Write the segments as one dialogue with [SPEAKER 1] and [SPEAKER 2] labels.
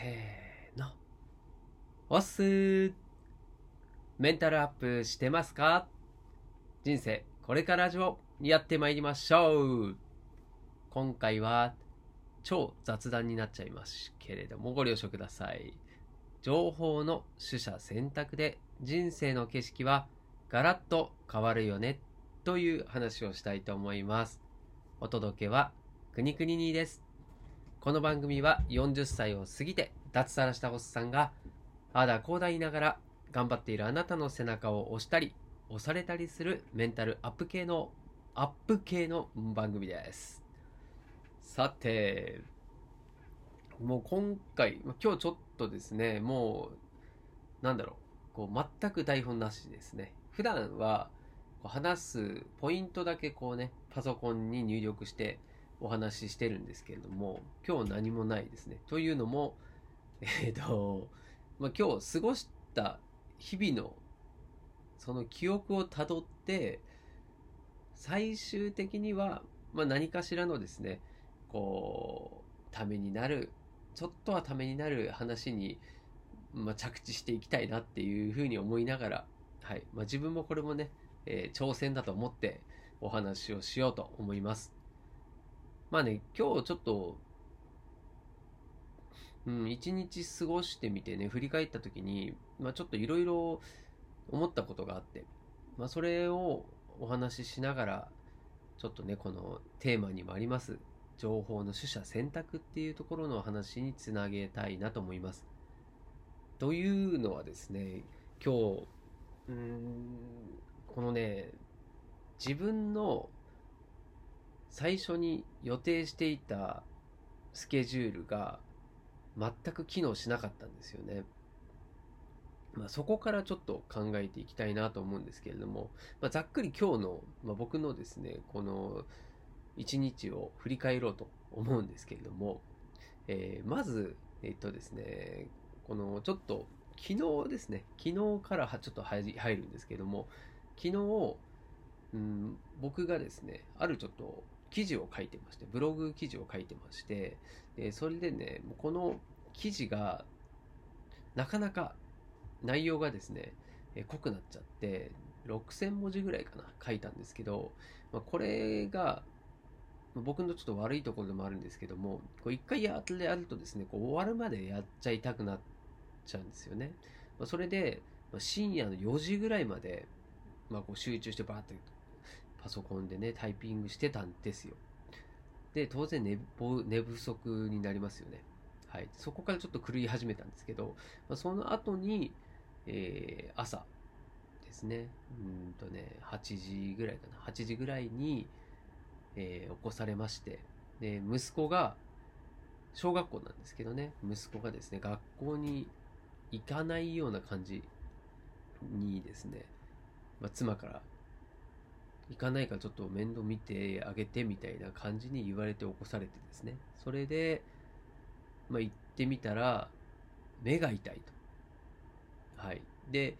[SPEAKER 1] せーの。おっすーメンタルアップしてますか？人生これからラジオやってまいりましょう今回は超雑談になっちゃいますけれどもご了承ください。情報の取捨選択で人生の景色はガラッと変わるよねという話をしたいと思います。お届けはくにくににです。この番組は40歳を過ぎて脱サラしたおっさんがああだこうだ言いながら頑張っているあなたの背中を押したり押されたりするメンタルアップ系のアップ系の番組です。さて、もう今回、今日ちょっとですね、もう、なんだろう、こう全く台本なしですね。普段は話すポイントだけこうね、パソコンに入力してお話ししてるんですけれども、今日何もないですね。というのも、えっ、と、まあ、今日過ごした日々のその記憶をたどって、最終的には、まあ、何かしらのですね、こう、ためになる、ちょっとはためになる話に、まあ、着地していきたいなっていうふうに思いながら、はい。まあ、自分もこれもね、えー挑戦だと思ってお話をしようと思います。まあね、今日ちょっと、うん、一日過ごしてみてね、振り返った時に、まあちょっといろいろ思ったことがあって、まあそれをお話ししながら、ちょっとね、このテーマにもあります、情報の取捨選択っていうところの話につなげたいなと思います。というのはですね、今日、うん、このね、自分の最初に予定していたスケジュールが全く機能しなかったんですよね。まあ、そこからちょっと考えていきたいなと思うんですけれども、まあ、ざっくり今日の、まあ、僕のですね、この一日を振り返ろうと思うんですけれども、えーまず、えっとですね、このちょっと昨日ですね、昨日からはちょっと入るんですけれども、昨日、うん、僕がですね、あるちょっと記事を書いてまして、ブログ記事を書いてまして、でそれでね、この記事がなかなか内容がですね、え濃くなっちゃって、6000文字ぐらいかな、書いたんですけど、まあ、これが、僕のちょっと悪いところでもあるんですけども、こう一回やってやるとですね、こう終わるまでやっちゃいたくなっちゃうんですよね。まあ、それで、まあ深夜の4時ぐらいまで、まあ、こう集中してバーッとパソコンでね、タイピングしてたんですよ。で、当然寝寝不足になりますよね。はい。そこからちょっと狂い始めたんですけど、まあ、その後に、えー朝ですね、うんとね、8時ぐらいかな、8時ぐらいに、えー起こされまして、で、息子が、小学校なんですけどね、息子がですね、学校に行かないような感じにですね、まあ、妻から行かないかちょっと面倒見てあげてみたいな感じに言われて起こされてですね。それで、まあ、行ってみたら、目が痛いと。はい。で、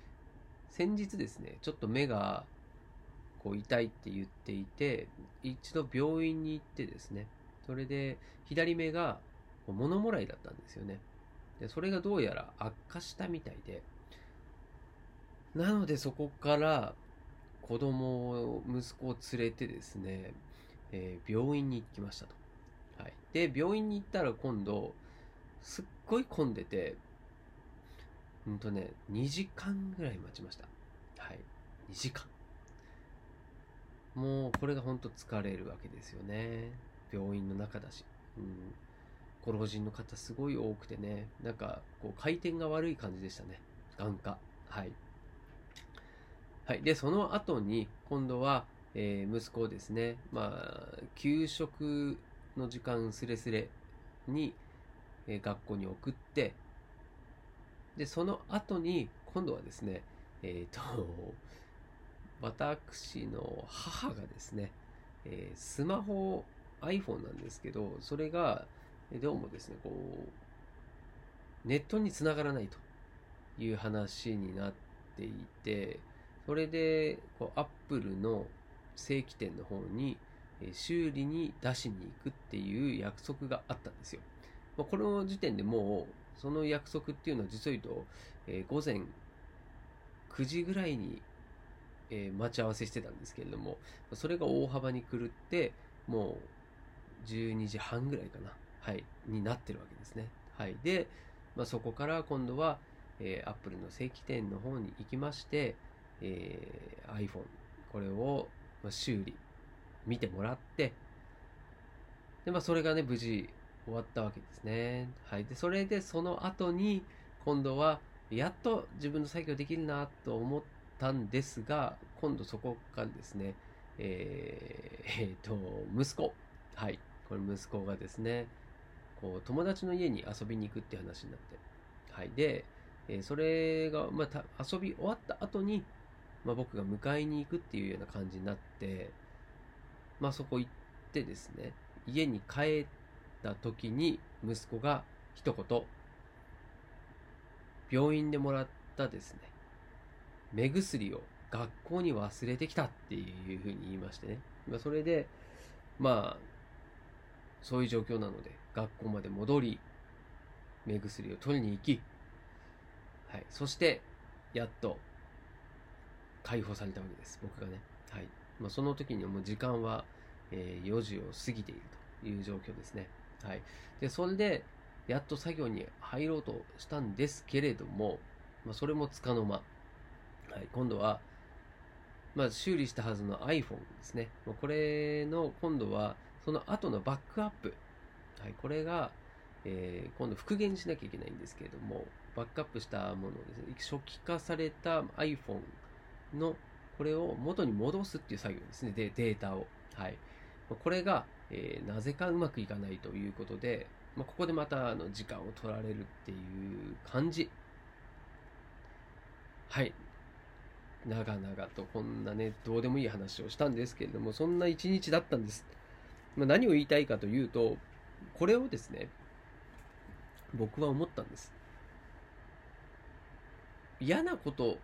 [SPEAKER 1] 先日ですね、ちょっと目がこう痛いって言っていて、一度病院に行ってですね、それで左目が物もらいだったんですよね。で、それがどうやら悪化したみたいで、なのでそこから子供を息子を連れてですね、えー病院に行きましたと。はい。で、病院に行ったら今度、すっごい混んでて、うんとね、2時間ぐらい待ちました。はい。2時間。もう、これが本当疲れるわけですよね。病院の中だし。うん。ご老人の方すごい多くてね、なんか、こう、回転が悪い感じでしたね。眼科。はい。はい。で、その後に、今度は、えー息子をですね、まあ、給食の時間すれすれに、えー学校に送って、で、その後に、今度はですね、えっ、と、私の母がですね、えースマホ、iPhone なんですけど、それが、どうもですね、こう、ネットにつながらないという話になっていて、それで、こう、アップルの正規店の方に、えー修理に出しに行くっていう約束があったんですよ。まあ、この時点でもう、その約束っていうのは実を言うと、えー、午前9時ぐらいに、えー、待ち合わせしてたんですけれども、それが大幅に狂って、もう12時半ぐらいかな、はい、になってるわけですね。はい。で、まあ、そこから今度は、えー、Apple の正規店の方に行きまして、えー、iPhone、これを、まあ、修理、見てもらって、で、まあ、それがね、無事終わったわけですね。はい。で、それでその後に、今度は、やっと自分の作業できるなと思ったんですが、今度そこからですね、えー、えー、と、息子。はい。これ息子がですね、こう、友達の家に遊びに行くっていう話になって。はい。で、えー、それが、まあ、遊び終わった後に、まあ、僕が迎えに行くっていうような感じになって、まあ、そこ行ってですね、家に帰った時に息子が一言、病院でもらったですね、目薬を学校に忘れてきたっていうふうに言いましてね。まあ、それで、まあ、そういう状況なので、学校まで戻り、目薬を取りに行き、はい。そして、やっと、解放されたわけです。僕がね。はい。まあ、その時にはもう時間は、えー、4時を過ぎているという状況ですね。はい。で、それで、やっと作業に入ろうとしたんですけれども、まあ、それもつかの間。はい。今度は、まあ、修理したはずの iPhone ですね。まあこれの、今度は、その後のバックアップ。はい。これが、えー、今度復元しなきゃいけないんですけれども、バックアップしたものですね、初期化された iPhone の、これを元に戻すっていう作業ですね、でデータを。はい。これが、えー、なぜかうまくいかないということで、まあ、ここでまたあの時間を取られるっていう感じ。はい。長々とこんなね、どうでもいい話をしたんですけれども、そんな一日だったんです。まあ、何を言いたいかというと、これをですね、僕は思ったんです。嫌なこと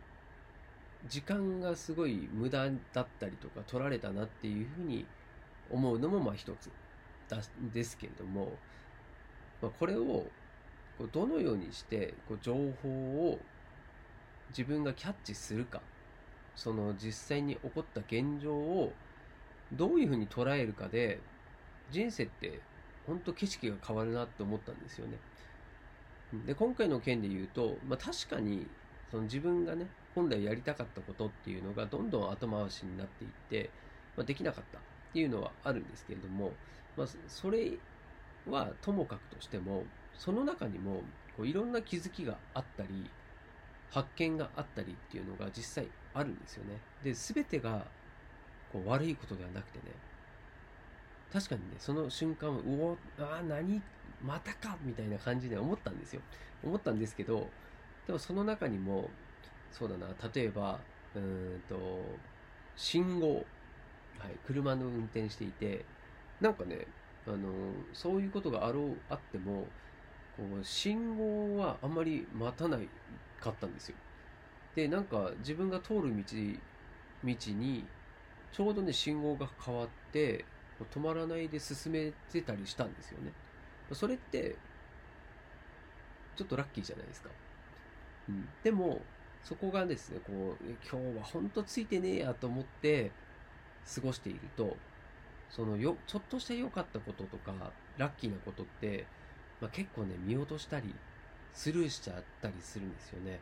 [SPEAKER 1] 時間がすごい無駄だったりとか取られたなっていうふうに思うのもまあ一つだですけれども、まあ、これをどのようにしてこう情報を自分がキャッチするかその実際に起こった現状をどういうふうに捉えるかで人生って本当景色が変わるなって思ったんですよね。で今回の件で言うと、まあ、確かにその自分がね本来やりたかったことっていうのがどんどん後回しになっていって、まあ、できなかったっていうのはあるんですけれども、まあ、それはともかくとしてもその中にもこういろんな気づきがあったり発見があったりっていうのが実際あるんですよね。で全てがこう悪いことではなくてね確かにねその瞬間うおあ何？またか？みたいな感じで思ったんですよ。思ったんですけどでもその中にもそうだな。例えばうんと信号、はい、車の運転していてなんかねあのそういうことがあろうあってもこう信号はあんまり待たないかったんですよ。でなんか自分が通る道道にちょうどね信号が変わって止まらないで進めてたりしたんですよね。それってちょっとラッキーじゃないですか。うん、でもそこがですねこう今日は本当ついてねえやと思って過ごしているとそのよちょっとした良かったこととかラッキーなことって、まあ、結構ね見落としたりスルーしちゃったりするんですよね、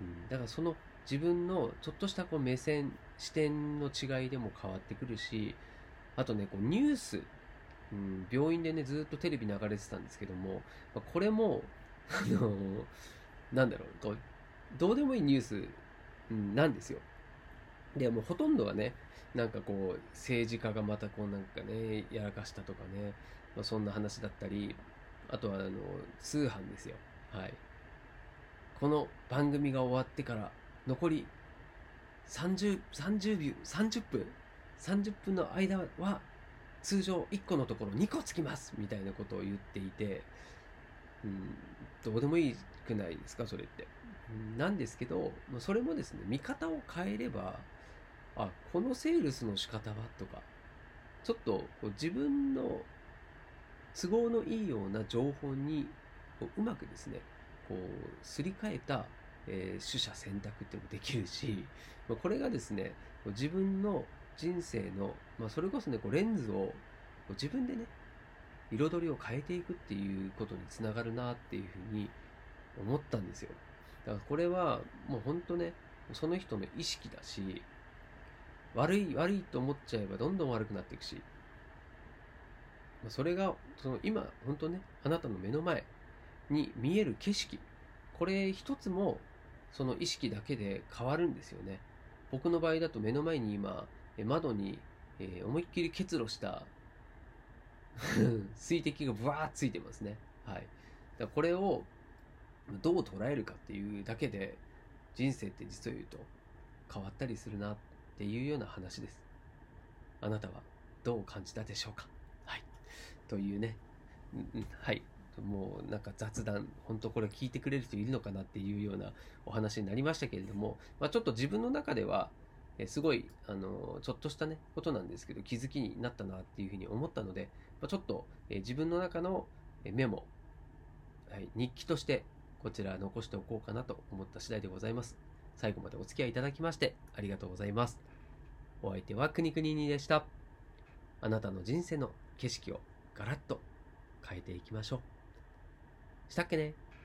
[SPEAKER 1] うん、だからその自分のちょっとしたこう目線視点の違いでも変わってくるしあとねこうニュース、うん、病院でねずっとテレビ流れてたんですけども、まあ、これもあのなんだろう、こう、どうでもいいニュース、なんですよ。で、もほとんどはね、なんかこう、政治家がまたこうなんかね、やらかしたとかね、まあ、そんな話だったり、あとはあの、通販ですよ。はい。この番組が終わってから残り30、30秒、30分、30分の間は通常1個のところ2個つきますみたいなことを言っていて、うん、どうでもいいくないですかそれって。なんですけどそれもですね見方を変えればあこのセールスの仕方はとかちょっとこう自分の都合のいいような情報にこううまくですねこうすり替えた、えー取捨選択っていうのもできるしまあこれがですね自分の人生の、まあ、それこそねこうレンズを自分でね彩りを変えていくっていうことにつながるなっていうふうに思ったんですよ。だからこれはもう本当ねその人の意識だし悪い悪いと思っちゃえばどんどん悪くなっていくしそれがその今本当ねあなたの目の前に見える景色これ一つもその意識だけで変わるんですよね。僕の場合だと目の前に今窓に、思いっきり結露した水滴がブワーついてますね。はい。だこれをどう捉えるかっていうだけで人生って実を言うと変わったりするなっていうような話です。あなたはどう感じたでしょうか？はい。というね。うん。はい。もうなんか雑談本当これ聞いてくれる人いるのかなっていうようなお話になりましたけれども、まあ、ちょっと自分の中ではえすごいあのちょっとしたねことなんですけど気づきになったなっていうふうに思ったので、まあ、ちょっと、え自分の中のメモ、はい、日記としてこちら残しておこうかなと思った次第でございます。最後までお付き合いいただきましてありがとうございます。お相手はくにくににでした。あなたの人生の景色をガラッと変えていきましょう。したっけね？